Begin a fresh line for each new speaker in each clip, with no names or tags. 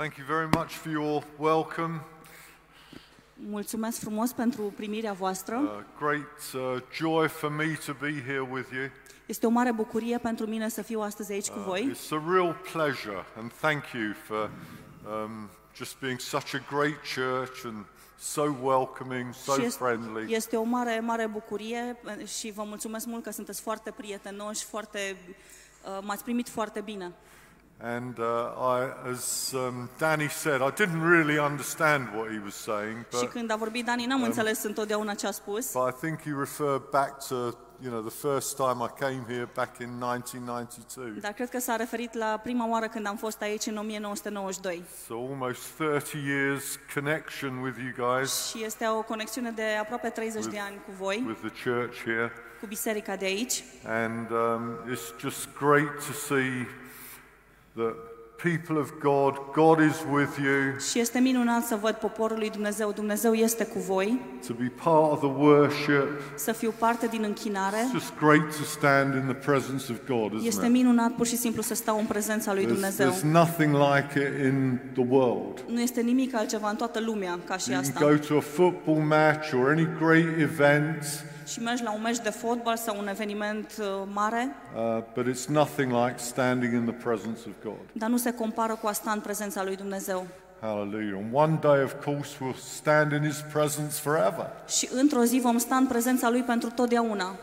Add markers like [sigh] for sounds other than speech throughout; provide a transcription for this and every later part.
Thank you very much for your welcome.
Mulțumesc frumos pentru primirea voastră.
Uh, great uh, joy for me to be here with you.
Este o mare bucurie pentru mine să fiu astăzi aici cu
Uh,
voi
it's a real pleasure, and thank you for um, just being such a great church and so welcoming, so
și este,
friendly.
este o mare, mare bucurie eh, și vă mulțumesc mult că sunteți foarte prietenoși, foarte, uh, m-ați primit foarte bine.
And uh, I, as um, Danny said, I didn't really understand what he was saying,
și
but,
când a vorbit Dani, n-am înțeles întotdeauna ce a spus,
but I think he referred back to you know the first time I came here back in 1992.
dar cred că s-a referit la prima oară când am fost aici în 1992.
So almost 30 years connection with you guys,
Și este o conexiune de aproape 30 de ani cu voi,
with the church here,
cu biserica de aici.
and um, it's just great to see that people of God, God is with you,
Și este minunat să văd poporul lui Dumnezeu, Dumnezeu este cu voi,
to be part of the worship.
să fiu parte din închinare.
It's just great to stand in the presence of God,
Este
isn't it?
minunat pur și simplu să stau în prezența lui
There's,
Dumnezeu.
there's nothing like it in the world.
Nu este nimic altceva în toată lumea ca și
You can
asta.
go to a football match or any great event,
Și mergi la un meci de fotbal sau un eveniment uh, mare,
uh, but it's nothing like standing in the presence of God.
dar nu se compară cu a sta în prezența lui Dumnezeu.
Hallelujah. And one day, of course, we'll stand in His presence forever.
Și într-o zi vom sta în prezența lui pentru totdeauna.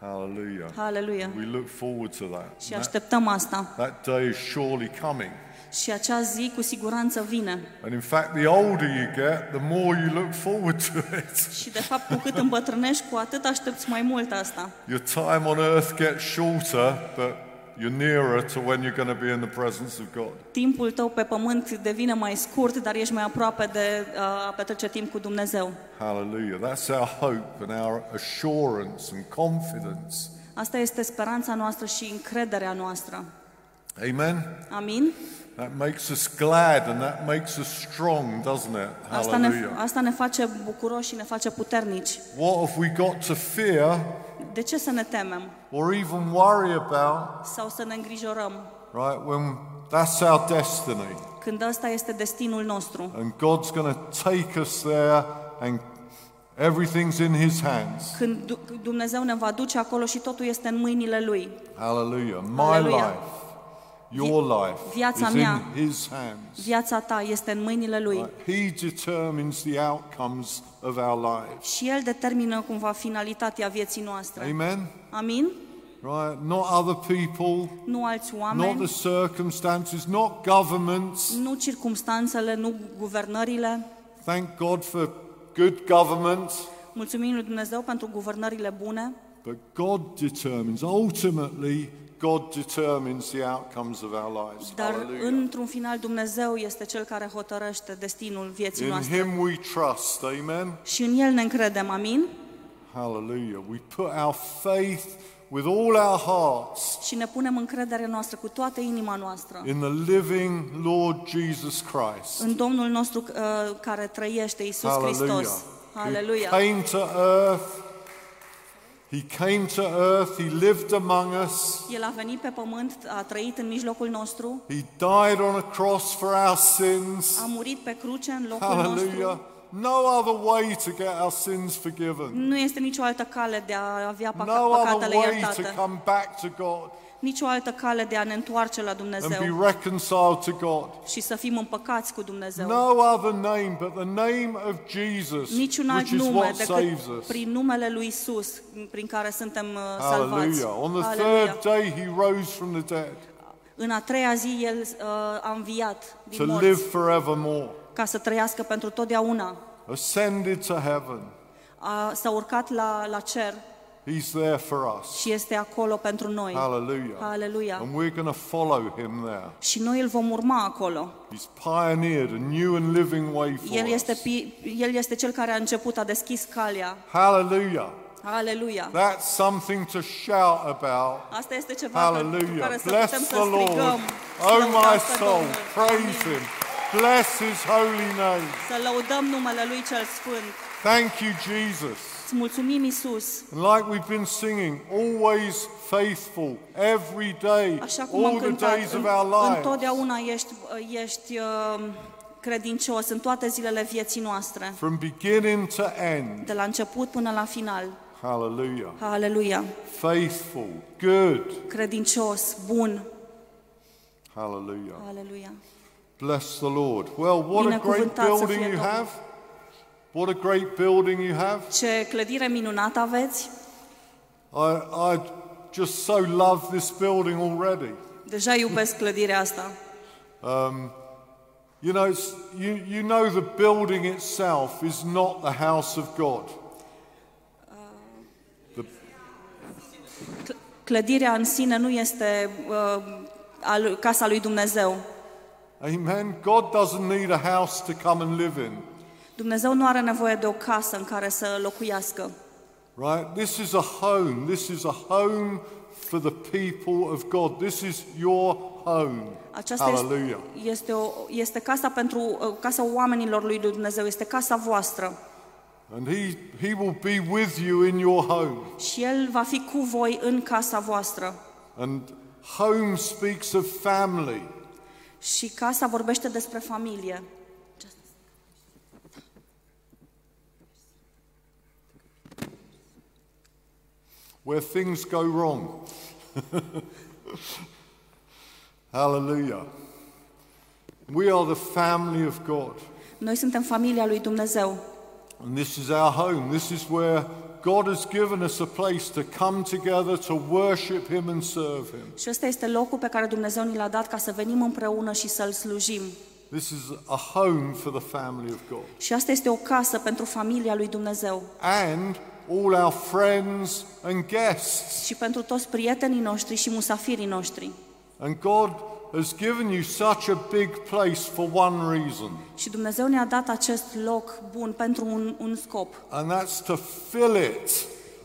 Hallelujah.
Haleluia!
We look forward to that.
Și
That,
așteptăm asta.
that day is surely coming.
Și acea zi cu siguranță vine.
And in fact, the older you get, the more you look forward to it. [laughs]
Și de fapt, cu cât îmbătrânești, cu atât aștepți mai mult asta.
Your time on earth gets shorter, but you're nearer to when you're going to be in the presence of God.
Timpul tău pe pământ devine mai scurt, dar ești mai aproape de uh, a petrece timp cu Dumnezeu.
Hallelujah. That's our hope and our assurance and confidence.
Asta este speranța noastră și încrederea noastră.
Amen.
Amin?
That makes us glad and that makes us strong, doesn't it?
Asta ne,
Hallelujah.
asta ne face bucuroși și ne face puternici.
What have we got to fear
De ce să ne temem
or even worry about,
sau să ne îngrijorăm
right, when that's our destiny?
când ăsta este destinul nostru?
And God's going to take us there and everything's in His hands.
Când Du- Dumnezeu ne va duce acolo și totul este în mâinile Lui.
Hallelujah. My
Hallelujah.
life, your life
viața
is
mea.
in His hands.
Viața ta este în mâinile Lui.
He determines the outcomes of our lives.
Și El determină cumva finalitatea vieții noastre.
Amen?
Amin?
Right? Not other people,
Nu alți
not
oameni,
the circumstances, not governments.
nu circumstanțele, nu guvernările.
Thank God for good government,
Mulțumim lui Dumnezeu pentru guvernările bune,
but God determines, ultimately, God determines the outcomes of our lives.
dar
Hallelujah.
într-un final Dumnezeu este Cel care hotărăște destinul vieții
In
noastre.
Him we trust. Amen?
Și în El ne încredem, amin?
Hallelujah. We put our faith with all our hearts
Și ne punem încrederea noastră cu toată inima noastră
in the living Lord Jesus Christ.
în Domnul nostru uh, care trăiește, Isus
Hallelujah.
Hristos.
Who
Aleluia!
came to earth. He came to earth. He lived among us.
El a venit pe pământ, a trăit în mijlocul nostru,
He died on a cross for our sins.
a murit pe cruce în locul
Hallelujah.
nostru.
No other way to get our sins forgiven.
Nu este nicio altă cale de a avea păca-
No other
păcatele
way to
iertate.
come back to God
Nicio altă cale de a ne întoarce la
and
Dumnezeu
be reconciled to God.
și să fim împăcați cu Dumnezeu.
No other name but the name of Jesus,
Niciun alt
which is
nume
what saves
decât
us.
prin numele lui Isus, prin care suntem uh, salvați.
Hallelujah. On the
Aleluia.
third day, he rose from the dead
În a treia zi El uh, a înviat
to
din
live
morți
forevermore,
ca să trăiască pentru totdeauna.
ascended to heaven.
A, s-a urcat la, la cer
He's there for us.
și este acolo pentru noi.
Hallelujah.
Aleluia.
And we're going to follow him there.
Și noi îl vom urma acolo.
He's pioneered a new and living way for
El este,
us.
pi- el este cel care a început, a deschis calea.
Hallelujah.
Aleluia.
That's something to shout about.
Asta este ceva cu
Hallelujah.
care să
Bless
putem să
the Lord.
strigăm.
Oh,
Lăudați
my
pe
soul.
Domnul.
Praise
Amin.
him. Bless his holy name.
Să lăudăm numele Lui cel Sfânt.
Thank you, Jesus.
Îți mulțumim, Isus.
And like we've been singing, always faithful, every day,
Așa cum am
all the
cântat,
days of
în-
our lives.
întotdeauna ești, ești uh, credincios în toate zilele vieții noastre,
From beginning to end.
de la început până la final.
Hallelujah.
Aleluia!
Faithful, good.
Credincios, bun.
Hallelujah.
Aleluia!
Bless the Lord. Well, what a great
Binecuvântat să
building
fie
you
Domnul.
have. What a great building you have.
Ce clădire minunată aveți!
I, I just so love this building already.
Deja iubesc clădirea asta.
You know, it's, you, you know the building itself is not the house of God.
Cl- Clădirea în sine nu este uh, al, casa lui Dumnezeu.
Amen. God doesn't need a house to come and live in.
Dumnezeu nu are nevoie de o casă în care să locuiască.
Right? This is a home. This is a home for the people of God. This is your home.
Aceasta
Hallelujah.
este, este, o, este casa pentru uh, casa oamenilor lui Dumnezeu, este casa voastră.
And he, he will be with you in your home.
Și El va fi cu voi în casa voastră.
And home speaks of family.
Și casa vorbește despre familie.
Where things go wrong. [laughs] Hallelujah. We are the family of God.
Noi suntem familia lui Dumnezeu.
And this is our home. This is where God has given us a place to come together to worship Him and serve Him.
Și ăsta este locul pe care Dumnezeu ni l-a dat ca să venim împreună și să-L slujim.
This is a home for the family of God.
Și asta este o casă pentru familia lui Dumnezeu.
And all our friends and guests.
Și pentru toți prietenii noștri și musafirii noștri.
And God has given you such a big place for one reason.
Și Dumnezeu ne-a dat acest loc bun pentru un, un scop.
And that's to fill it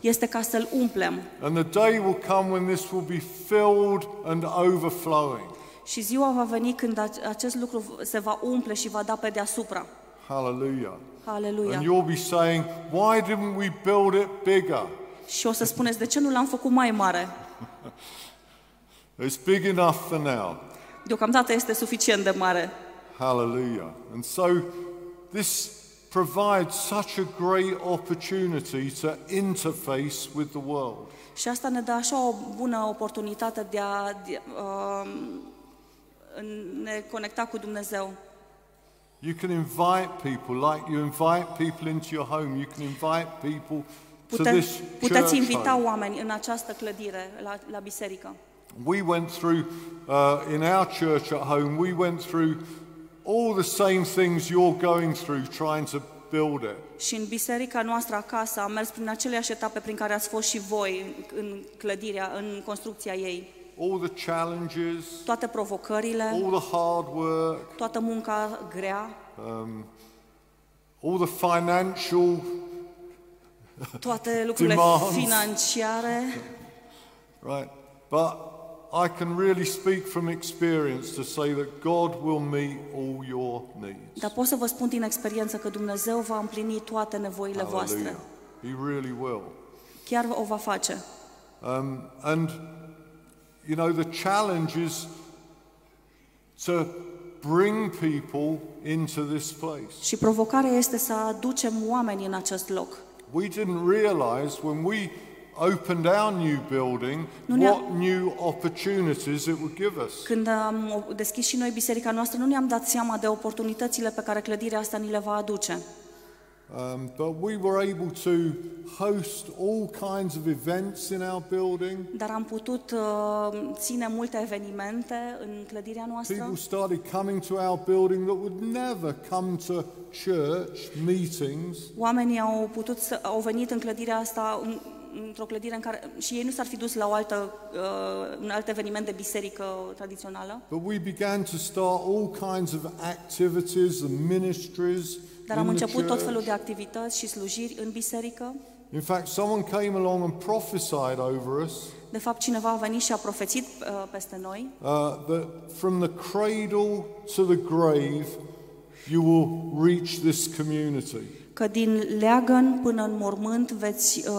Este ca să-L umplem.
And the day will come when this will be filled and overflowing.
Și ziua va veni când ac- acest lucru se va umple și va da pe deasupra.
Hallelujah.
Aleluia.
And you'll be saying, why didn't we build it bigger?
Și o să spuneți, de ce nu l-am făcut mai mare?
It's big enough for now.
Deocamdată este suficient de mare.
Hallelujah. And so this provides such a great opportunity to interface with the world.
Și asta ne dă așa o bună oportunitate de a de, uh, ne conecta cu Dumnezeu.
You can invite people like you invite people into your home. You can invite people to
Pute,
this
puteți
church
invita
home.
oameni în această clădire, la, la biserică.
We went through, uh, in our church at home, we went through all the same things you're going through trying to build it.
Și în biserica noastră acasă am mers prin aceleași etape prin care ați fost și voi în, în clădirea, în construcția ei.
All the challenges,
Toate provocările,
all the hard work,
toată munca grea,
all the financial,
toate lucrurile
Demands.
financiare.
right? But I can really speak from experience to say that God will meet all your needs.
Dar pot să vă spun din experiență că Dumnezeu va împlini toate nevoile voastre.
Hallelujah. He really will.
Chiar o va face.
Um, and, you know, the challenge is to bring people into this place.
Și provocarea este să aducem oameni în acest loc.
We didn't realize when we opened our new building
Nu ne-a-
what new opportunities it would give us.
Când am deschis și noi biserica noastră, nu ne-am dat seama de oportunitățile pe care clădirea asta ni le va aduce.
Um, but we were able to host all kinds of events in our building.
Dar am putut uh, ține multe evenimente în clădirea noastră.
People started coming to our building that would never come to church meetings.
Oamenii au putut să, au venit în clădirea asta în, într-o clădire în care și ei nu s-ar fi dus la o altă, uh, un alt eveniment de biserică tradițională,
But we began to start all kinds of activities and ministries
dar am
in the
început tot felul
church.
de activități și slujiri în biserică.
In fact, someone came along and prophesied over us
De fapt, cineva a venit și a profețit uh, peste noi
uh, that from the cradle to the grave, you will reach this community.
Că din leagăn până în mormânt veți uh,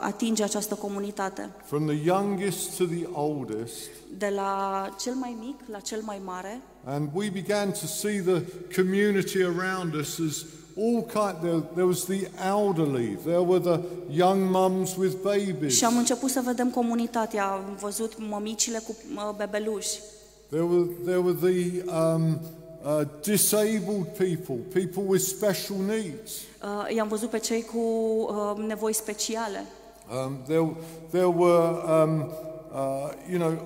atinge această comunitate.
From the youngest to the oldest.
De la cel mai mic la cel mai mare.
And we began to see the community around us as all kind there, there was the elderly, there were the young mums with babies.
Și am început să vedem comunitatea, am văzut mămicile cu uh, bebeluși.
There were, there were the um, uh, disabled people, people with special needs.
Uh, i-am văzut pe cei cu uh, nevoi speciale.
Um, there, there were, um, uh, you know,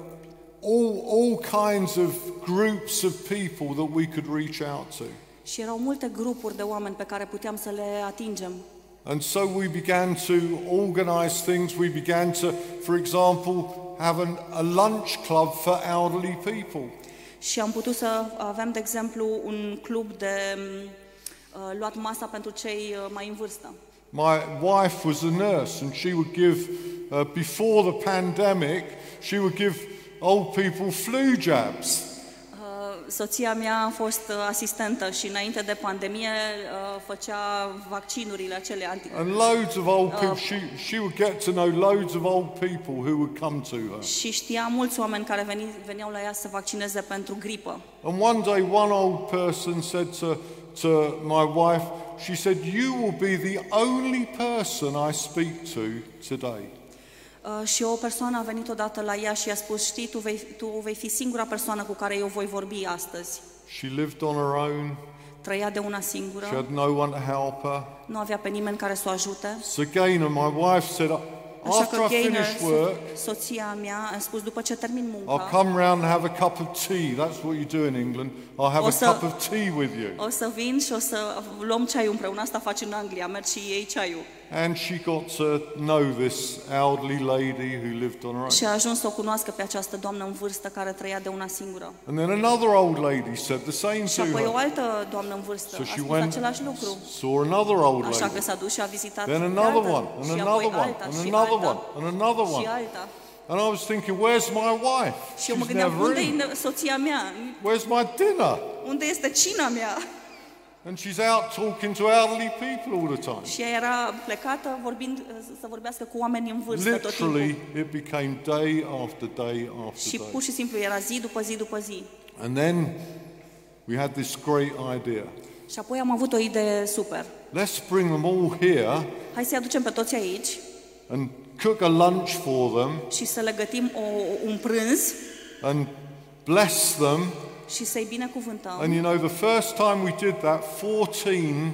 all, all kinds of groups of people that we could reach out to.
Și erau multe grupuri de oameni pe care puteam să le atingem.
And so we began to organize things. We began to, for example, have an, a lunch club for elderly people.
Și am putut să avem, de exemplu, un club de uh, luat masa pentru cei uh, mai în vârstă.
My wife was a nurse, and she would give, uh, before the pandemic, she would give old people flu jabs.
Soția mea a fost uh, asistentă și înainte de pandemie uh, făcea vaccinurile acele anti.
And loads of old people, she, she would get to know loads of old people who would come to her.
Și știa mulți oameni care veni, veneau la ea să vaccineze pentru gripă.
And one day one old person said to, to my wife, she said, you will be the only person I speak to today.
Uh, și o persoană a venit odată la ea și i-a spus, știi, tu vei, tu vei fi singura persoană cu care eu voi vorbi astăzi.
She lived on her own.
Trăia de una singură.
She had no one to help her.
Nu avea pe nimeni care să o ajute.
So Gaynor, my wife said,
Așa
after
că
I
Gaynor,
finish work,
soția mea, a spus, după ce termin
I'll
munca,
come round and have a cup of tea. That's what you do in England. I'll have
O
a
să-
cup of tea with you.
o să vin și o să luăm ceaiul împreună. Asta faci în Anglia, mergi și iei ceaiul.
And she got to know this elderly lady who lived on her own.
Și a ajuns să o cunoască pe această doamnă în vârstă care trăia de una singură.
And then another old lady said the same
Și
to
apoi o
her.
altă doamnă în vârstă
So
a
she
spus
went,
același lucru.
saw another old
Așa că
lady.
s-a dus și a vizitat
Then
pe
another
alta,
one, and
și
another
apoi
one,
alta,
and
și
another
alta,
one, and another
și
one.
alta.
And I was thinking, where's my wife?
Și eu mă
She's
gândeam,
never
unde
in.
e soția mea?
Where's my dinner?
Unde este cina mea?
And she's out talking to elderly people all the time.
Și ea era plecată vorbind, să vorbească cu oameni în vârstă tot
Literally,
timpul.
it became day after day after
Și
day.
pur și simplu era zi după zi după zi.
And then we had this great idea.
Și apoi am avut o idee super.
Let's bring them all here
Hai să-i aducem pe toți aici
and cook a lunch for them
și să le gătim o, un prânz
and bless them.
Și să-i binecuvântăm.
And you know, the first time we did that, 14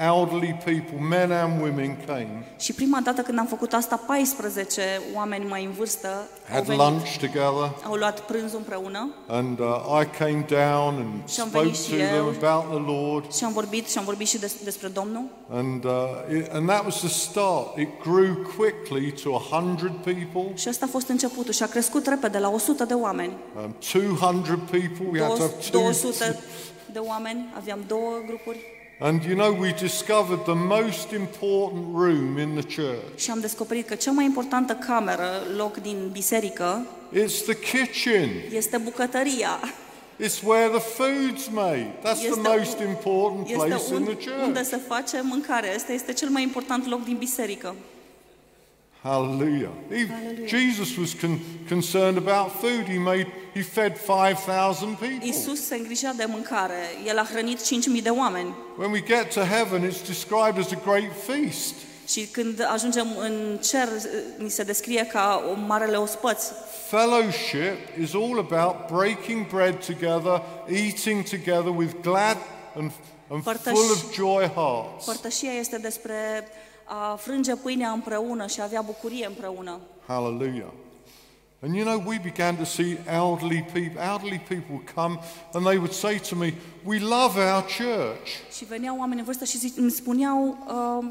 elderly people, men and women, came,
Și prima dată când am făcut asta, 14 oameni mai în vârstă au,
had
venit,
lunch together.
au luat prânzul împreună
And uh, I came down and
Și am
spoke
venit
to
și
them
eu.
about the Lord.
și am vorbit și am vorbit și des, despre Domnul.
And, uh, it, and that was the start. It grew quickly to 100 people,
Și asta a fost începutul și a crescut repede la 100 de oameni.
um, 200 people. We had to have two.
200 [laughs] de oameni, aveam două grupuri
And you know, we discovered the most important room in the church.
și am descoperit că cea mai importantă cameră, loc din biserică,
It's the kitchen.
este bucătăria.
It's where the food's made. That's the
Este,
most important place
este
in the
un, unde
church.
se face mâncare. Este este cel mai important loc din biserică.
Hallelujah.
Hallelujah.
Jesus was con- concerned about food. He made, he fed 5,000 people.
Isus se de mâncare. El a hrănit 5.000 de oameni.
When we get to heaven, it's described as a great feast.
Și când ajungem în cer, ni se descrie ca o marele ospăț.
Fellowship is all about breaking bread together, eating together with glad and, and full of joy hearts.
Părtășia este despre a frânge pâinea împreună și a avea bucurie împreună.
Hallelujah. And you know, we began to see elderly people. Elderly people would come and they would say to me, We love our church.
Și veneau oameni în vârstă și zi- îmi spuneau, uh,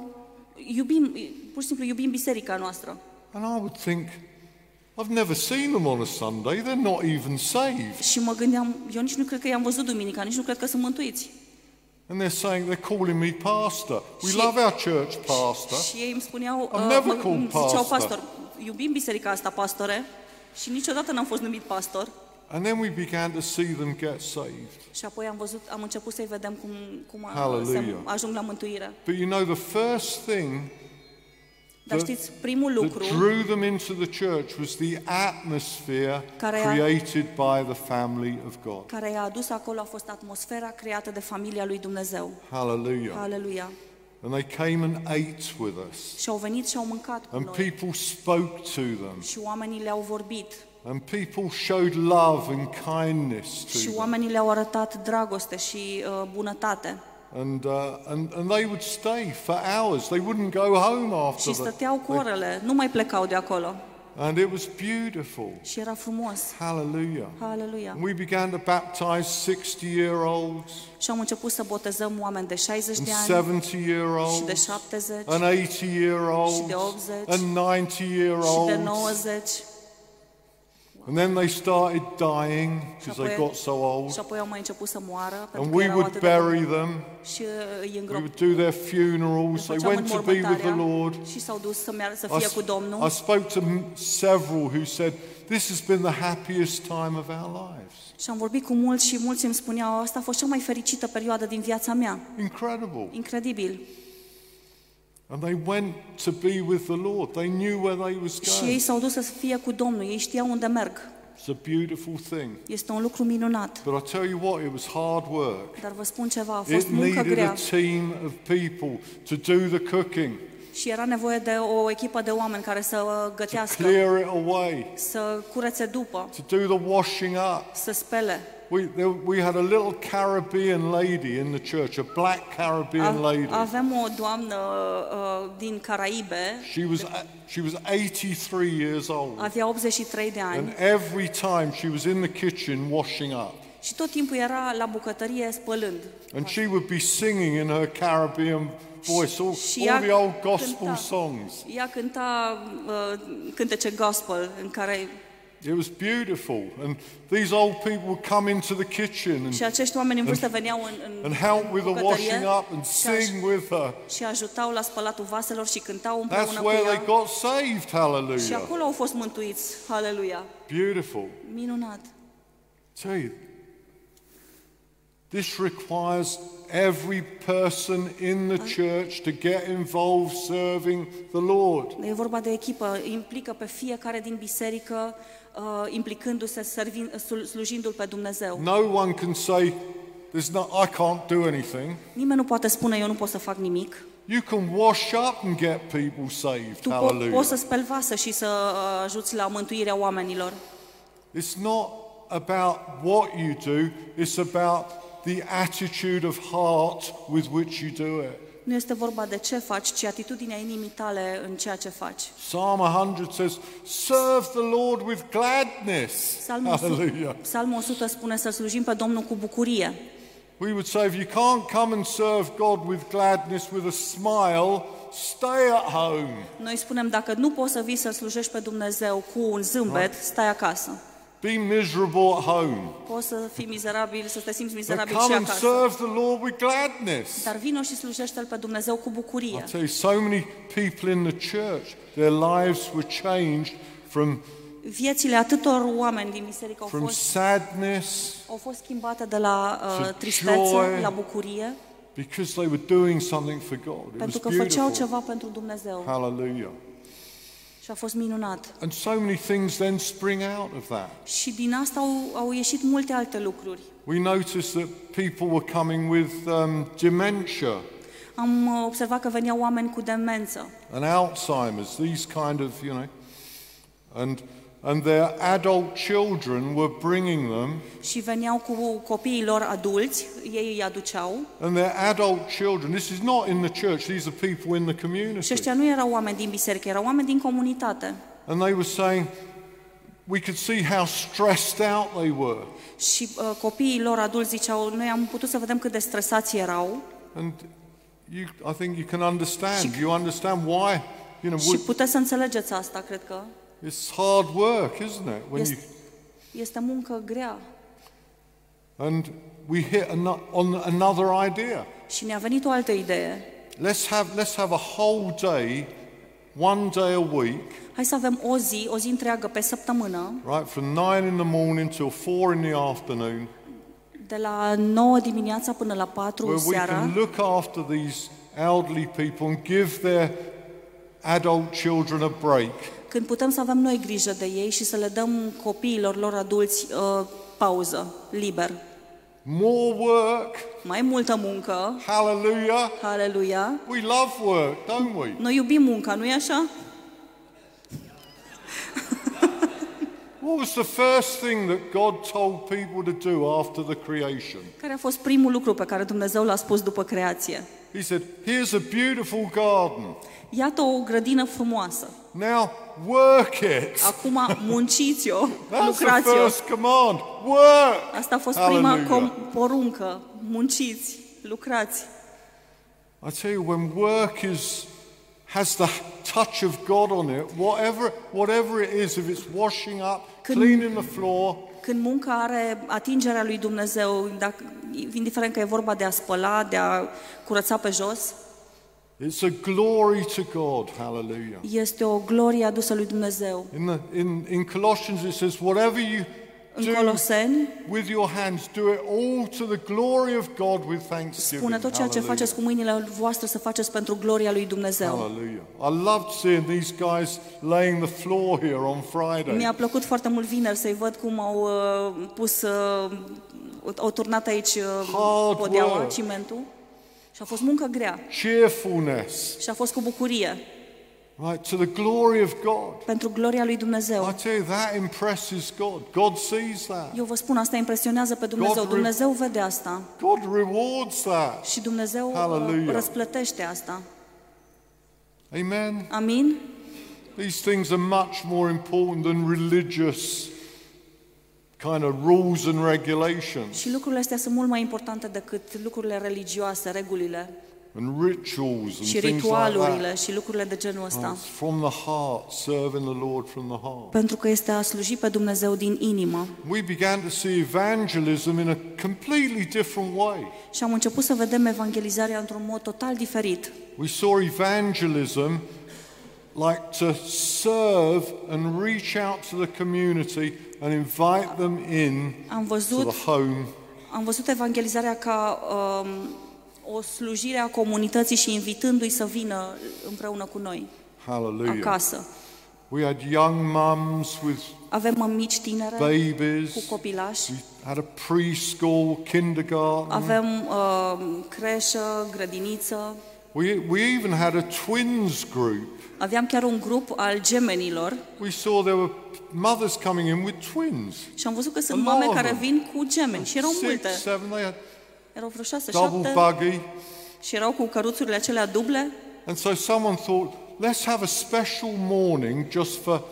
iubim, pur și simplu iubim biserica noastră.
And I would think, I've never seen them on a Sunday. They're not even saved.
Și mă gândeam, eu nici nu cred că i-am văzut duminica, nici nu cred că sunt mântuiți.
And they're saying, they're calling me pastor. We
Și-
love our church, pastor.
Și ei îmi spuneau,
I've
uh,
never
mă,
called
îmi ziceau
pastor.
pastor, iubim biserica asta, pastore, și niciodată n-am fost numit pastor.
And then we began to see them get saved.
Și apoi am văzut, am început să-i vedem cum, cum uh, se
Hallelujah.
ajung la mântuire.
But you know, the first thing
Dar
that,
știți, primul
that
lucru
drew them into the church was the atmosphere
Care a-
created by the family of God.
care i-a adus acolo a fost atmosfera creată de familia lui Dumnezeu.
Hallelujah.
Aleluia.
And they came and ate with us.
Și au venit și au mâncat cu
And
noi.
people spoke to them.
Și oamenii le-au vorbit.
And people showed love and kindness to
Și
them.
oamenii le-au arătat dragoste și uh, bunătate.
And, uh, and, and they would stay for hours. They wouldn't go home after
Și
that.
stăteau cu orele, nu mai plecau de acolo.
And it was beautiful.
Și era frumos.
Hallelujah.
Aleluia.
And we began to baptize 60 year olds
Și am început să botezăm oameni de 60
and
de ani
70 year
și de
olds
70
and 80 year
și de
olds
80
and 90 year
și de
olds.
90
And then they started dying
și
because they
apoi,
got so old.
și apoi au mai început să moară pentru
And
că
we
erau
would
atât de
bury
buni.
them.
și uh, îi
We
îngrop.
would do their funerals. They
făceam
went to be with the
înmormântarea
Lord.
și s-au dus să, meargă, să
I,
fie
s-
cu Domnul.
I spoke to m- several who said, This has been the happiest time of our lives.
Și am vorbit cu mulți și mulți îmi spuneau, asta a fost cea mai fericită perioadă din viața mea.
Incredible.
Incredibil.
And they went to be with the Lord. They knew where they was
Și ei
going.
s-au dus să fie cu Domnul, ei știau unde merg.
It's a beautiful thing.
Este un lucru minunat.
But I tell you what, it was hard work.
Dar vă spun ceva, a
It
fost muncă
needed a
grea
team of people to do the cooking,
și era nevoie de o echipă de oameni care să
to
gătească,
clear it away,
să curețe după,
to do the washing up.
să spele.
We, there, we had a little Caribbean lady in the church, a black Caribbean
A-
lady.
Avem o doamnă uh, din Caraibe,
She was, she was 83 years old.
avea 83 de ani
And every time she was in the kitchen washing up.
și tot timpul era la bucătărie spălând.
And she would be singing in her Caribbean voice all,
Și
all
ea
the old gospel
cânta.
songs.
Ea cânta uh, cântece gospel în care
It was beautiful. And these old people would come into the kitchen and,
și acești oameni în vârstă veneau în, în,
and help with the
bucătărie
washing up and
și, aj-
sing with her.
și ajutau la spălatul vaselor și cântau
That's
împreună cu
where they
ea.
got saved.
Și
Hallelujah.
acolo au fost mântuiți. Haleluia!
Beautiful.
Minunat!
Tell you, this requires every person in the church to get involved serving the Lord.
E vorba de echipă, implică pe fiecare din biserică, uh, implicându-se, slujindu-L pe Dumnezeu.
No one can say, There's not, I can't do anything.
Nimeni nu poate spune, eu nu pot să fac nimic.
You can wash up and get people saved.
Tu
Hallelujah.
poți să speli vasă și să uh, ajuți la mântuirea oamenilor.
It's not about what you do, it's about the attitude of heart with which you do it.
Nu este vorba de ce faci, ci atitudinea inimii tale în ceea ce faci.
Psalm 100 says, Serve the Lord with gladness.
Psalmul 100,
Hallelujah.
Psalmul 100 spune să slujim pe Domnul cu bucurie.
We would say, if you can't come and serve God with gladness, with a smile, stay at home.
Noi spunem, dacă nu poți să vii să slujești pe Dumnezeu cu un zâmbet, stai acasă.
Be miserable at home.
Poți să fii mizerabil, să te simți
But
mizerabil și
come and
acasă.
serve the Lord with gladness.
Dar vino și slujește-L pe Dumnezeu cu bucurie.
I tell you, so many people in the church, their lives were changed from,
Viețile atâtor oameni din biserică au
from
fost,
sadness
au fost schimbate de la uh,
to
tristețe
joy.
la bucurie,
because they were doing something for God. It was
pentru că făceau
beautiful.
ceva pentru Dumnezeu
Hallelujah.
Și a fost minunat.
And so many things then spring out of that.
Și din asta au, au ieșit multe alte lucruri.
We noticed that people were coming with um, dementia
Am uh, observat că veneau oameni cu demență
and Alzheimer's, these kind of, you know, and, and their adult children were bringing them,
și veneau cu copiii lor adulți, ei îi aduceau
and their adult children, this is not in the church, these are people in the
și
community.
ăștia nu erau oameni din biserică, erau oameni din comunitate.
And they were saying, we could see how stressed out they were.
Și uh, copiii lor adulți ziceau, noi am putut să vedem cât de stresați erau
And you, I think you can understand. You understand why, you know,
și puteți să înțelegeți asta, cred că.
It's hard work, isn't it? When you,
Este, este muncă grea.
and we hit ano- on another idea.
Și ne-a venit o altă idee.
Let's have, let's have a whole day one day a week,
Hai să avem o zi, o zi întreagă pe săptămână,
right, from 9 in the morning till 4 in the afternoon,
de la 9 dimineața până la 4
where we
seara,
can look after these elderly people and give their adult children a break.
Când putem să avem noi grijă de ei și să le dăm copiilor lor adulți uh, pauză, liber.
More work,
Mai multă muncă,
hallelujah.
haleluia.
We love work, don't we?
Noi iubim munca, nu-i așa?
What was the first thing that God told people to do after the creation?
Care a fost primul lucru pe care Dumnezeu l-a spus după creație?
He said, Here's a beautiful garden.
Iată o grădină frumoasă.
Now work it.
Acum munciți-o, [laughs]
That's the
lucrați-o.
first command. Work.
Asta a fost prima
Hallelujah.
com- poruncă. Munciți, lucrați.
I tell you, when work is has the touch of God on it, whatever whatever it is, if it's washing up,
Când-
cleaning the floor,
Când munca are atingerea lui Dumnezeu, dacă, indiferent că e vorba de a spăla, de a curăța pe jos,
it's a glory to God. Hallelujah.
este o glorie adusă lui Dumnezeu.
In the in, in Colossians it says, whatever you
În
do
Coloseni
with your hands, do it all to the glory of God with thanksgiving.
spune tot ceea ce
Hallelujah.
faceți cu mâinile voastre să faceți pentru gloria lui Dumnezeu.
Hallelujah. I loved seeing these guys laying the floor here on Friday.
Mi-a plăcut foarte mult vineri să-i văd cum au uh, pus, uh, au turnat aici uh,
Hard
podeaua,
work.
cimentul și a fost muncă grea
Cheerfulness,
și a fost cu bucurie
right, to the glory of God.
pentru gloria lui Dumnezeu.
I tell you, that impresses God. God sees that.
Eu vă spun, asta impresionează pe Dumnezeu.
God re-
Dumnezeu vede asta
God rewards that.
și Dumnezeu uh,
Hallelujah.
răsplătește asta.
Amen.
Amin?
These things are much more important than religious kind of rules and regulations
Și lucrurile astea sunt mult mai importante decât lucrurile religioase, regulile
and rituals and
și
things like
ritualurile
that.
și lucrurile de genul ăsta.
It's from the heart, serving the Lord from the heart.
Pentru că este a sluji pe Dumnezeu din inimă.
We began to see evangelism in a completely different way.
Și am început să vedem evangelizarea într-un mod total diferit.
We saw evangelism like to serve and reach out to the community and invite them in
Am
to the home.
am văzut evangelizarea ca um, o slujire a comunității și invitându-i să vină împreună cu noi
Hallelujah.
acasă.
We had young mums with
Avem mămici tinere cu
babies.
copilași,
We had a preschool, kindergarten.
avem uh, creșă, grădiniță,
We, we even had a twins group.
Aveam chiar un grup al gemenilor
We saw there were mothers coming in with twins.
și am văzut că sunt
A
mame
lot of
care
them.
vin cu gemeni și erau
Six,
multe,
seven, they had
erau vreo șase,
double
șapte
buggy.
și erau cu căruțurile acelea duble
And so someone thought, let's have a special morning just for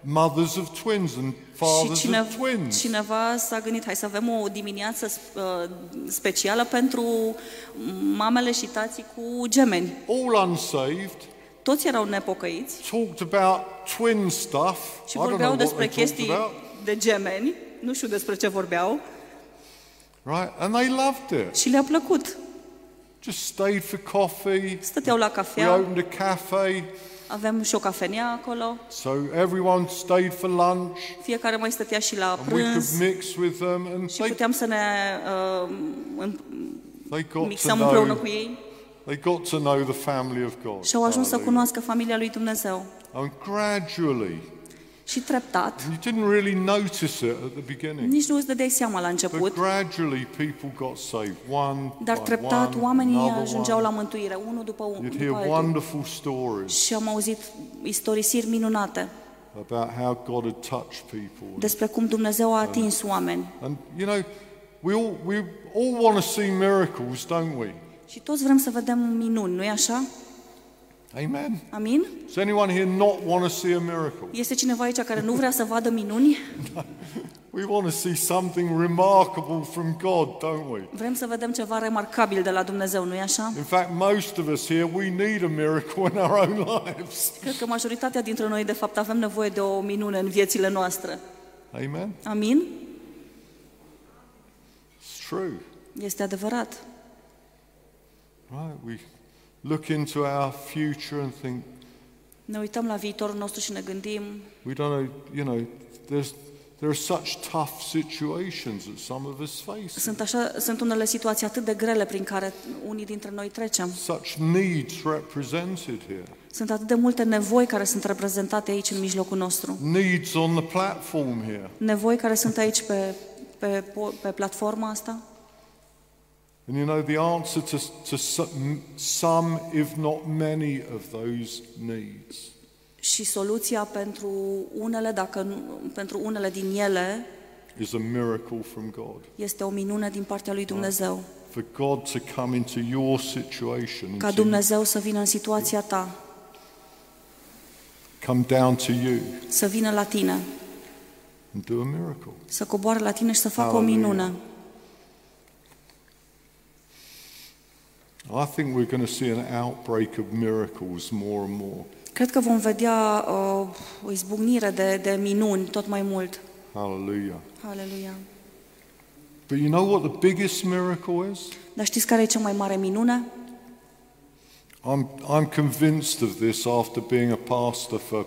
mothers of twins and
și
fathers
cine,
of twins.
cineva s-a gândit, hai să avem o dimineață uh, specială pentru mamele și tații cu gemeni.
All unsaved,
Toți erau nepocăiți
talked about twin stuff.
și
I don't know
vorbeau
what
despre
they talked
chestii
about.
de gemeni, nu știu despre ce vorbeau,
Right? And they loved it.
și le-a plăcut.
Just stayed for coffee.
Stăteau la
We
cafea,
opened a cafe.
avem și o cafenea acolo,
So everyone stayed for lunch.
fiecare mai stătea și la
And we could
prânz
mix with them. And
și
they,
puteam să ne uh, în-
they got to
mixăm împreună
know
cu ei
they got to know the family of God.
și au ajuns să
Hallelujah.
cunoască familia lui Dumnezeu.
And gradually,
Și treptat,
you didn't really notice it at the beginning.
nici nu îți dădeai seama la
But
început,
gradually people got saved, one
dar
by
treptat
one,
oamenii
another
ajungeau
one.
la mântuire, unul după unul.
You'd
După
hear
altul.
wonderful stories
Și am auzit istorisiri minunate
about how God had touched people.
despre cum Dumnezeu a atins oameni.
And you know, we all we all want to see miracles, don't we?
Și toți vrem să vedem minuni, nu-i așa?
Amen.
Amin?
Does anyone here not want to see a miracle?
Este cineva aici care nu vrea să vadă minuni? [laughs]
We want to see something remarkable from God, don't we?
Vrem să vedem ceva remarcabil de la Dumnezeu, nu-i așa?
In fact, most of us here, we need a miracle in our own [laughs] lives.
Cred că majoritatea dintre noi, de fapt, avem nevoie de o minune în viețile noastre.
Amen.
Amin?
It's true.
Este adevărat.
Right? We look into our future and think,
Ne uităm la viitorul nostru și ne gândim,
We don't know, you know, there's, there are such tough situations that some of us face,
sunt, așa, sunt unele situații atât de grele prin care unii dintre noi trecem.
such needs represented here,
Sunt atât de multe nevoi care sunt reprezentate aici în mijlocul nostru.
needs on the platform here.
Nevoi care sunt aici pe, pe, po- pe platforma asta.
And you know, the answer to, to some, some, if not many, of those needs
Și soluția pentru unele, dacă nu, pentru unele din ele,
is a miracle from God.
este o minune din partea lui Dumnezeu.
For God to come into your situation,
Ca
into,
Dumnezeu să vină în situația ta,
come down to you
să vină la tine,
and do a miracle.
să coboare la tine și să facă o
Hallelujah.
minune.
I think we're going to see an outbreak of miracles more and more.
Cred că vom vedea uh, o izbucnire de, de minuni tot mai mult.
Hallelujah.
Aleluia.
But you know what the biggest miracle is?
Dar știți care e cea mai mare minune?
I'm, I'm convinced of this after being a pastor for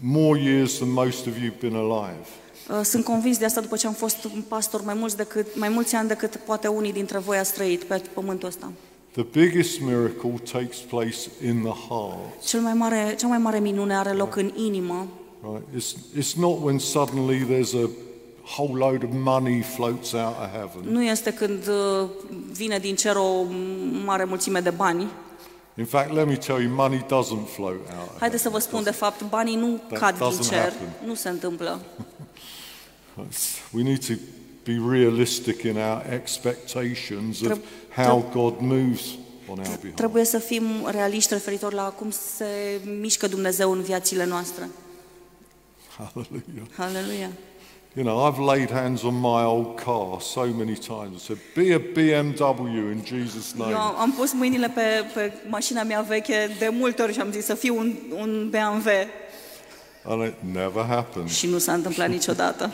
more years than most of you have been alive.
Uh, Sunt convins de asta după ce am fost un pastor mai, mulți decât, mai mulți ani decât poate unii dintre voi ați trăit pe pământul ăsta.
The biggest miracle takes place in the heart.
Cel mai mare, cea mai mare minune are loc în inimă.
Right? It's, it's not when suddenly there's a whole load of money floats out of heaven.
Nu este când uh, vine din cer o mare mulțime de bani.
In fact, let me tell you, money doesn't float out. Of
Haideți să vă spun, de fapt, banii nu
That
cad din
doesn't
cer.
happen.
Nu se întâmplă. [laughs]
heaven. We need to be realistic in our expectations of
Treb-
how God moves on our behalf.
Trebuie să fim realiști referitor la cum se mișcă Dumnezeu în viațile noastre.
Hallelujah.
Aleluia.
You know, I've laid hands on my old car so many times and said, Be a BMW in Jesus'
Eu
name.
am am pus mâinile pe, pe mașina mea veche de multe ori și am zis să fiu un, un BMW
And it never happened.
și nu s-a întâmplat [laughs] niciodată.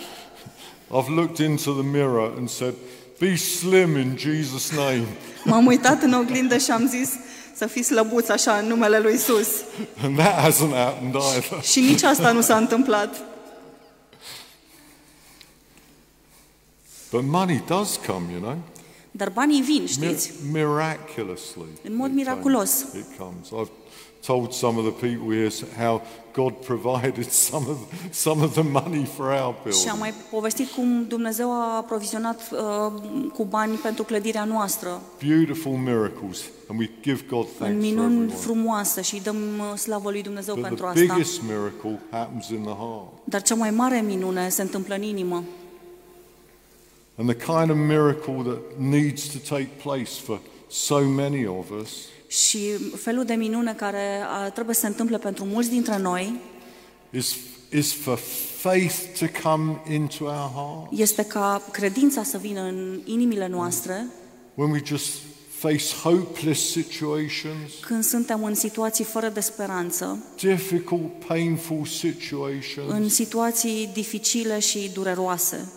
I've looked into the mirror and said, Be slim in Jesus' name.
M-am uitat în oglindă și am zis să fii slăbuț așa în numele lui Isus.
And that hasn't happened either.
Și nici asta nu s-a întâmplat.
But money does come, you know.
Dar banii vin,
Mi-
știți?
miraculously.
În mod
it
miraculos.
comes. It comes. I've told some of the people here how God provided some of, some of the money for our
Și
building.
am mai povestit cum Dumnezeu a aprovizionat uh, cu bani pentru clădirea noastră,
Beautiful miracles. And we give God
în
thanks for
minuni
everyone.
frumoase și îi dăm uh, slavă lui Dumnezeu
But
pentru
the
asta.
biggest miracle happens in the heart.
Dar cea mai mare minune se întâmplă în inimă.
And the kind of miracle that needs to take place for so many of us
Și felul de minune care a, trebuie să se întâmple pentru mulți dintre noi
is, is for faith to come into our heart.
este ca credința să vină în inimile noastre
When we just face hopeless situations,
când suntem în situații fără de speranță,
difficult, painful
în
situations,
situații dificile și dureroase,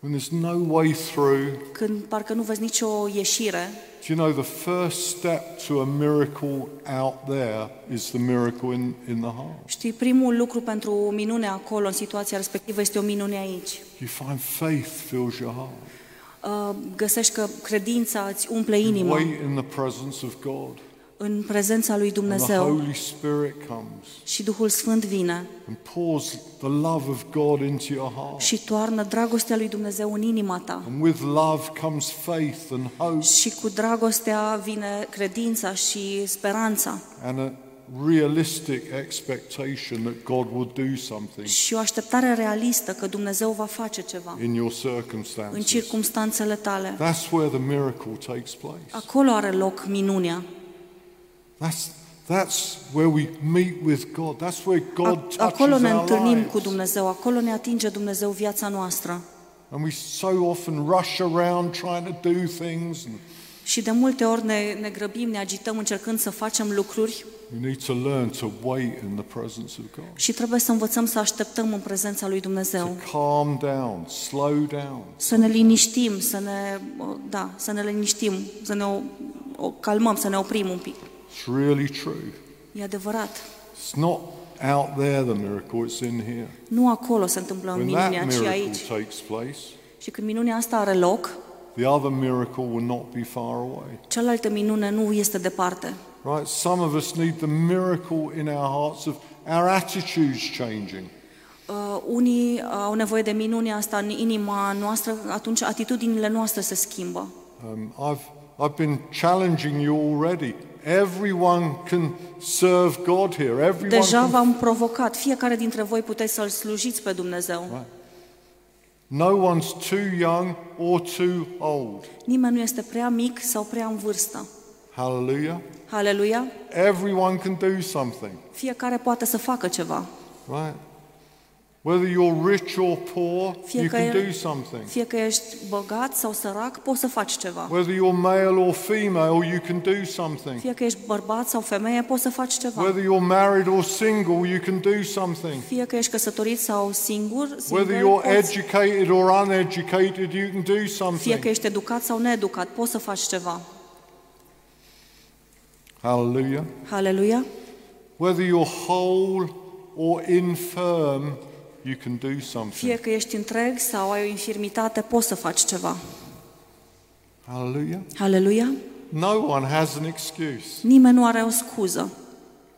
when there's no way through.
când parcă nu vezi nicio ieșire.
Do you know the first step to a miracle out there is the miracle in, in the heart?
Știi, primul lucru pentru minune acolo, în situația respectivă, este o minune aici.
You find faith fills your heart.
Uh, Găsești că credința îți umple
You
inima
wait in the presence of God.
În prezența lui
And the
Dumnezeu
Holy Spirit comes
și Duhul Sfânt vine
and pours the love of God into your heart.
și toarnă dragostea lui Dumnezeu în inima ta.
And with love comes faith and hope
Și cu dragostea vine credința și speranța
and a realistic expectation that God will do something
și o așteptare realistă că Dumnezeu va face ceva
in your
în
circumstances.
circumstanțele tale.
That's where the miracle takes place.
Acolo are loc minunea.
That's, that's where we meet with God. That's where God
A- Acolo
touches
ne
our
întâlnim
lives.
cu Dumnezeu, acolo ne atinge Dumnezeu viața noastră.
And we so often rush around trying to do things. And
Și de multe ori ne, ne grăbim, ne agităm încercând să facem lucruri
we need to learn to wait in the presence of God.
și trebuie să învățăm să așteptăm în prezența lui Dumnezeu.
To calm down, slow down,
Să ne liniștim, să ne, da, să ne liniștim, să ne o, o calmăm, să ne oprim un pic.
It's really true.
E adevărat.
It's not out there the miracle, it's in here.
Nu acolo se întâmplă
When that
minunea, ci
miracle
aici.
takes place,
Și când minunea asta are loc,
the other miracle will not be far away.
cealaltă minune nu este departe.
Right? Some of us need the miracle in our hearts of our attitudes changing.
Uh, unii au nevoie de minunea asta în inima noastră, atunci atitudinile noastre se schimbă.
Um, I've, I've been challenging you already. Everyone can serve God here. Everyone
Deja
can,
v-am provocat, fiecare dintre voi puteți să-L slujiți pe Dumnezeu.
no one's too young or too old.
Nimeni nu este prea mic sau prea în vârstă.
Hallelujah.
Haleluia!
Everyone can do something.
Fiecare poate să facă ceva.
Right? Whether you're rich or poor,
Fie
you
că,
can do something.
fie că ești bogat sau sărac, poți să faci ceva.
Whether you're male or female, you can do something.
Fie că ești bărbat sau femeie, poți să faci ceva.
Whether you're married or single, you can do something.
Fie că ești căsătorit sau singur,
Whether you're
poți,
educated or uneducated, you can do
fie că
something.
ești educat sau needucat, poți să faci ceva.
Hallelujah.
Haleluia!
Whether you're whole or infirm, you can do
Fie
something.
că ești întreg sau ai o infirmitate, poți să faci ceva.
Hallelujah.
Haleluia!
No one has an excuse.
Nimeni nu are o scuză.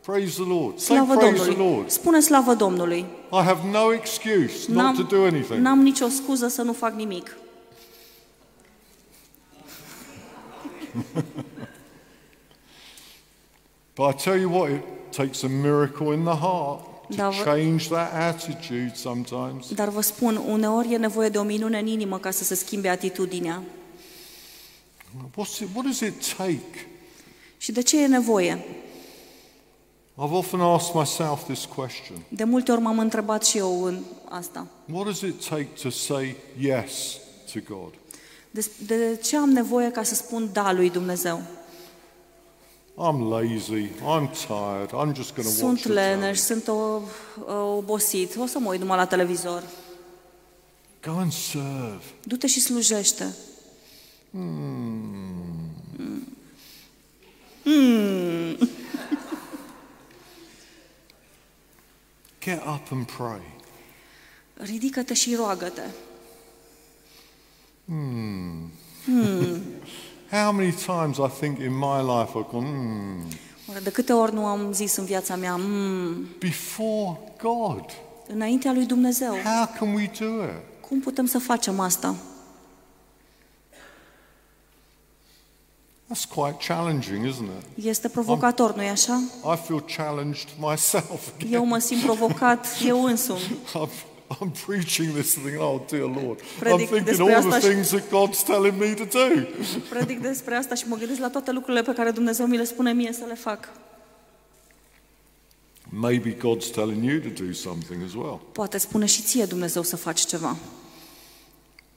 Praise the Lord. Say
Slavă
praise the
Domnului!
Lord.
Spune slavă Domnului!
I have no excuse not to do anything.
n-am nicio scuză să nu fac nimic. [laughs]
But I tell you what, it takes a miracle in the heart to
Da, vă-
change that attitude sometimes.
Dar vă spun, uneori e nevoie de o minune în inimă ca să se schimbe atitudinea.
What's it, what does it take?
Și de ce e nevoie?
I've often asked myself this question.
De multe ori m-am întrebat și eu în asta.
What does it take to say yes to God?
De, de ce am nevoie ca să spun da lui Dumnezeu?
I'm lazy, I'm tired, I'm just going to watch
Sunt
the
leneș,
telly.
sunt o, o, obosit, o să mă uit numai la televizor.
Go and serve.
Du-te și slujește. [laughs]
Get up and pray.
Ridică-te și roagă-te. [laughs]
How many times I think in my life I've gone, hmm,
Oare de câte ori nu am zis în viața mea, mm,
before God,
înaintea lui Dumnezeu,
how can we do it?
cum putem să facem asta?
That's quite challenging, isn't it?
Este provocator, nu-i așa?
I feel challenged myself.
Eu mă simt provocat eu însumi. [laughs]
I'm, I'm preaching this thing, oh dear Lord. I'm
Predic
thinking
despre
all the
asta și-
things that God's telling me to do.
Predic despre asta și mă gândesc la toate lucrurile pe care Dumnezeu mi le spune mie să le fac.
Maybe God's telling you to do something as well.
Poate spune și ție Dumnezeu să faci ceva.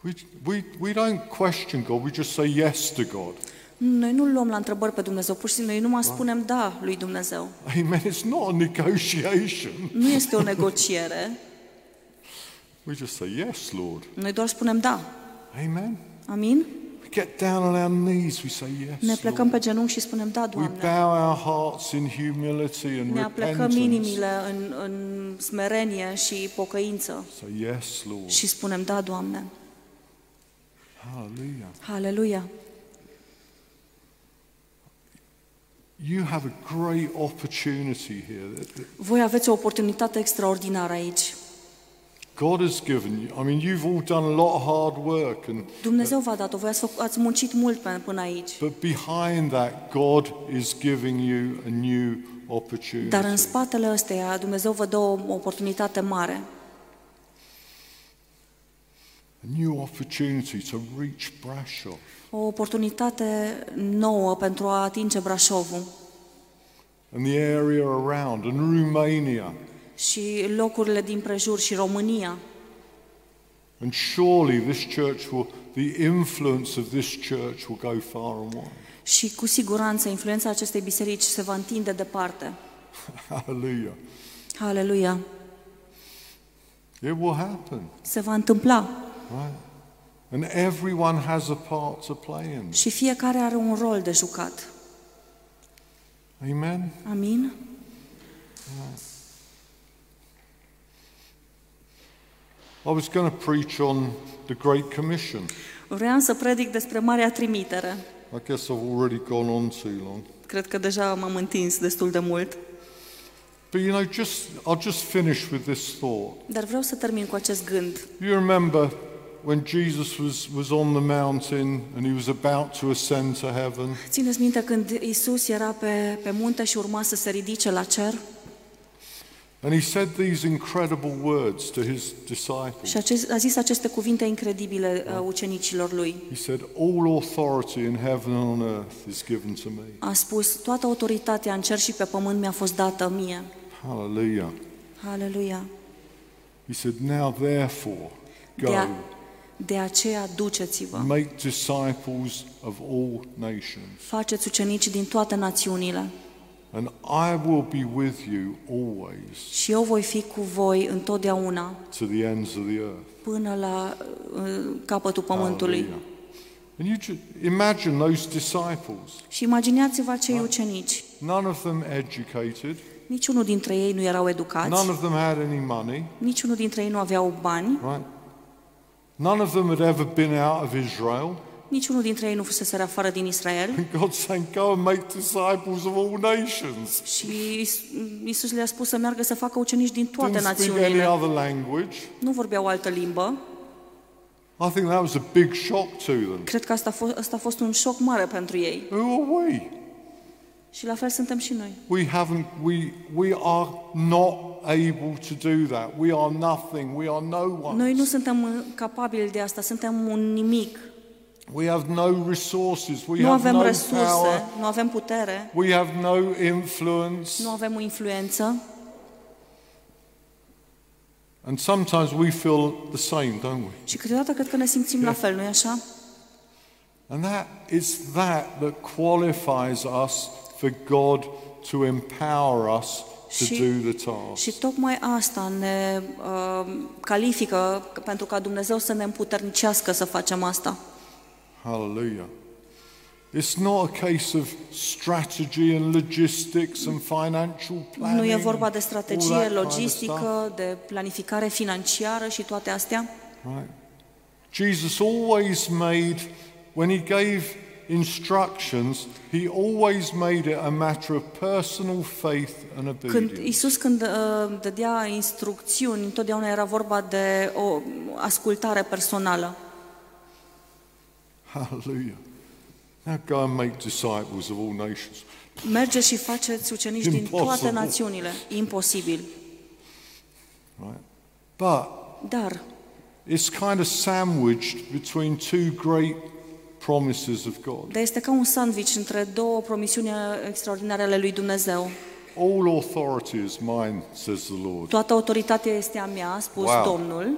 We, we, we don't question God, we just say yes to God.
Noi nu luăm la întrebări pe Dumnezeu, pur și simplu noi numai spunem da lui Dumnezeu.
Amen. It's not a negotiation.
Nu este o negociere,
We just say yes, Lord.
noi doar spunem da.
Amen.
Amin?
We get down on our knees, we say yes.
Ne plecăm
Lord.
pe genunchi și spunem da,
We
Doamne.
bow our hearts in humility and
Ne aplecăm
repentance.
inimile în, în smerenie și pocăință
Say yes, Lord.
și spunem da, Doamne.
Hallelujah.
Haleluia!
You have a great opportunity here. that- that
Voi aveți o oportunitate extraordinară aici.
God has given you. I mean, you've all done a lot of hard work, and
Dumnezeu v-a dat-o, voi ați, făc- ați muncit mult pe- până aici.
but behind that, God is giving you a new opportunity.
Dar în spatele ăsteia, Dumnezeu vă dă o oportunitate mare.
A new opportunity to reach Brasov.
O oportunitate nouă pentru a atinge Brașovul
and the area around, and Romania.
Și locurile din prejur și România.
And surely this church will, the influence of this church will go far and wide.
Și cu siguranță influența acestei biserici se va întinde departe. [laughs]
Hallelujah.
Haleluia!
It will happen,
Se va întâmpla
right? And everyone has a part to play in.
și fiecare are un rol de jucat.
Amen.
Amin?
I was going to preach on the Great Commission.
Vreau să predic despre Marea Trimitere.
I guess I've already gone on too long.
Cred că deja m-am întins destul de mult,
But you know, just I'll just finish with this thought.
dar vreau să termin cu acest gând.
You remember when Jesus was, was on the mountain and he was about to ascend to heaven?
Țineți minte când Isus era pe, pe munte și urma să se ridice la cer
And he said these incredible words to his disciples.
și acest, a zis aceste cuvinte incredibile uh, ucenicilor lui.
He said, All authority in heaven and on earth is given to me.
A spus, toată autoritatea în cer și pe pământ mi-a fost dată mie.
Hallelujah.
Aleluia!
He said, Now therefore, go,
De, a, de aceea duceți-vă,
make disciples of all nations,
faceți ucenici din toate națiunile
and I will be with you always
și eu voi fi cu voi întotdeauna
to the ends of the earth.
până la uh, capătul pământului.
Hallelujah. And you ju- imagine those disciples,
Și imaginați-vă acei ucenici.
none of them educated,
Niciunul dintre ei nu erau educați,
none of them had any money,
niciunul dintre ei nu aveau bani,
right? None of them had ever been out of Israel.
Niciunul dintre ei nu fusese afară din Israel. [laughs]
And God's saying, Go and make disciples of all nations.
Și Is- Isus le-a spus să meargă să facă ucenici din toate
Didn't speak any
națiunile.
other language.
Nu vorbeau altă limbă.
I think that was a big shock to them.
Cred că asta a, fost, asta a fost un șoc mare pentru ei.
Who are we?
Și la fel suntem și noi.
We haven't, we, we are not able to do that. We are nothing. We are no one.
Noi nu suntem uh, capabili de asta, suntem un nimic.
We have no resources. We
Nu
have
avem
no
resurse,
power.
nu avem putere,
We have no influence.
nu avem o influență.
And sometimes we feel the same, don't we?
Și câteodată cred că ne simțim la fel, nu-i așa?
And that it's that that qualifies us for God to empower us to
Și-
do the task.
Și tocmai asta ne uh, califică pentru ca Dumnezeu să ne împuternicească să facem asta.
Hallelujah. It's not a case of strategy and logistics and financial planning.
Nu e vorba de
and all
strategie,
that kind of stuff,
logistică, de planificare financiară și toate astea.
right? Jesus always made, when he gave instructions, he always made it a matter of personal faith and
Când
obedience.
Isus când uh, dădea instrucțiuni, întotdeauna era vorba de o ascultare personală.
Hallelujah. Now go and make disciples of all nations.
Mergeți și faceți ucenici din toate
Impossible.
națiunile. Imposibil.
Right? But
Dar
it's kind of sandwiched between two great promises of God.
dar este ca un sandwich între două promisiuni extraordinare ale lui Dumnezeu.
All authority is mine, says the Lord.
Toată autoritatea este a mea, a spus
Wow.
Domnul.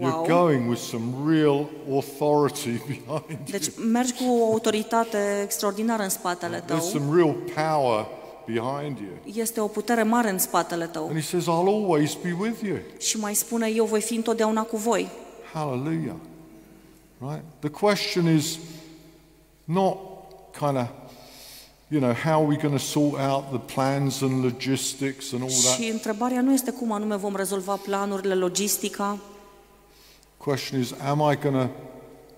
You're
Wow.
going with some real authority [laughs] behind you.
Deci mergi cu o autoritate extraordinară în spatele
There's
tău.
some real power behind you.
Este o putere mare în spatele tău.
And he says, I'll always be with you.
Și mai spune, eu voi fi întotdeauna cu voi.
Hallelujah. Right? The question is not kind of, you know, how are we going to sort out the plans and logistics and all that.
Și întrebarea nu este cum anume vom rezolva planurile, logistica,
question is, am I going to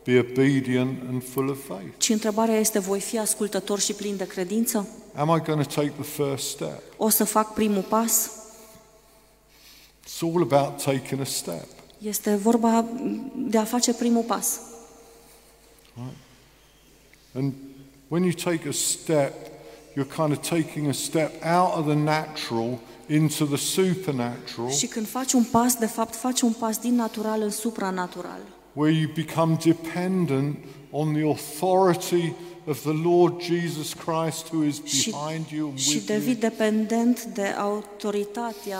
be obedient and full of faith?
ci întrebarea este, voi fi ascultător și plin de credință?
Am I going to take the first step?
O să fac primul pas?
It's all about taking a step.
Este vorba de a face primul pas.
And when you take a step, you're kind of taking a step out of the natural into the supernatural,
Și când faci un pas, de fapt, faci un pas din natural în supranatural.
where you become dependent on the authority of the Lord Jesus Christ who is
Și,
behind you and
și
with
devii
you.
dependent de autoritatea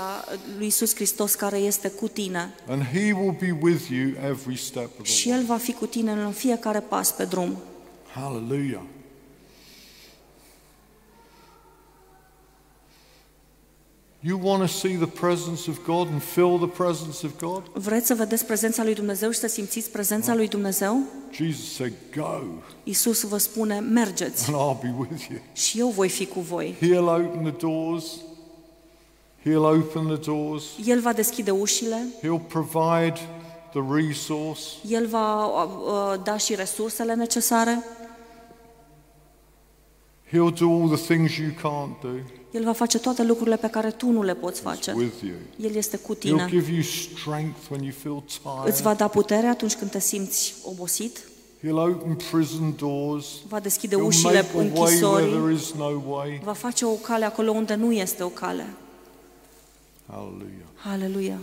lui Isus Hristos care este cu tine.
And He will be with you every step of the
Și
way.
El va fi cu tine în fiecare pas pe drum.
Hallelujah. You want to see the presence of God and feel the presence of God?
Vreți să vedeți prezența lui Dumnezeu și să simțiți prezența lui Dumnezeu?
Jesus said, Go,
Isus vă spune, mergeți
and I'll be with you.
și eu voi fi cu voi.
He'll open the doors, He'll open the doors.
El va deschide ușile,
He'll provide the resource.
El va uh, da și resursele necesare,
He'll do all the things you can't do.
El va face toate lucrurile pe care tu nu le poți
He's
face.
with you.
El este cu
He'll
tine.
give you strength when you feel
Îți va
tired.
da putere atunci când te simți obosit,
He'll open prison doors.
va deschide
He'll
ușile
make a way where
închisorii,
there is no way.
va face o cale acolo unde nu este o cale.
Hallelujah.
Aleluia!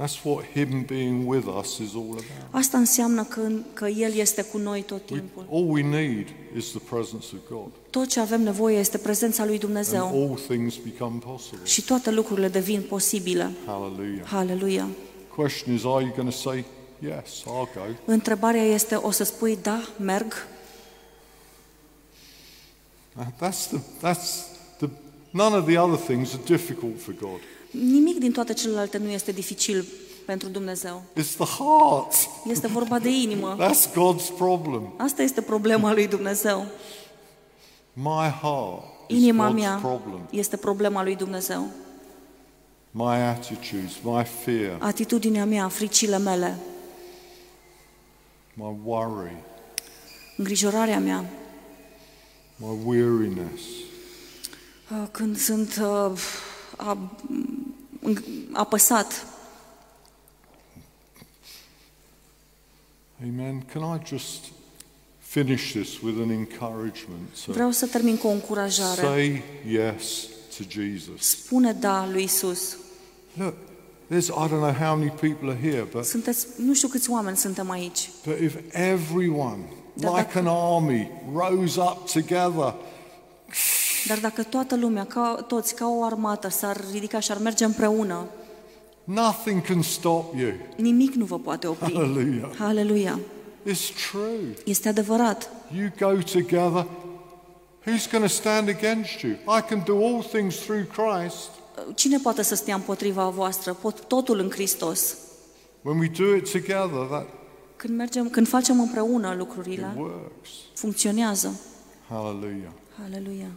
That's what Him being with us is all about.
Asta înseamnă că, că El este cu noi tot
We,
timpul.
all we need is the presence of God.
Tot ce avem nevoie este prezența lui
And
Dumnezeu
all things become possible.
și toate lucrurile devin posibile.
Hallelujah.
Haleluia!
Question is, are you going to say, yes, I'll go?
Întrebarea este, o să spui da, merg?
Uh, That's the, that's the, none of the other things are difficult for God.
Nimic din toate celelalte nu este dificil pentru Dumnezeu.
It's the heart.
Este vorba de inimă.
That's God's problem.
Asta este problema lui Dumnezeu.
My heart is
Inima
God's
mea
problem.
este problema lui Dumnezeu.
My attitudes, my fear,
Atitudinea mea, fricile mele,
my worry,
îngrijorarea mea,
my weariness.
uh, când sunt uh, a- îng- apăsat.
Amen. Can I just finish this with an encouragement? So
Vreau să termin cu o încurajare.
say yes to Jesus.
Spune da lui Isus.
Look, there's I don't know how many people are here, but
Sunteți, nu știu câți oameni suntem aici,
but if everyone,
Da,
like an army, rose up together,
dar dacă toată lumea, ca, toți, ca o armată, s-ar ridica și ar merge împreună,
nothing can stop you.
nimic nu vă poate opri.
Hallelujah.
Haleluia!
It's true.
Este adevărat.
You go together. Who's going to stand against you? I can do all things through Christ.
Cine poate să stea împotriva voastră? Pot totul în Hristos.
When we do it together, that
Când mergem, când facem împreună
it
lucrurile,
works.
funcționează.
Hallelujah.
Haleluia!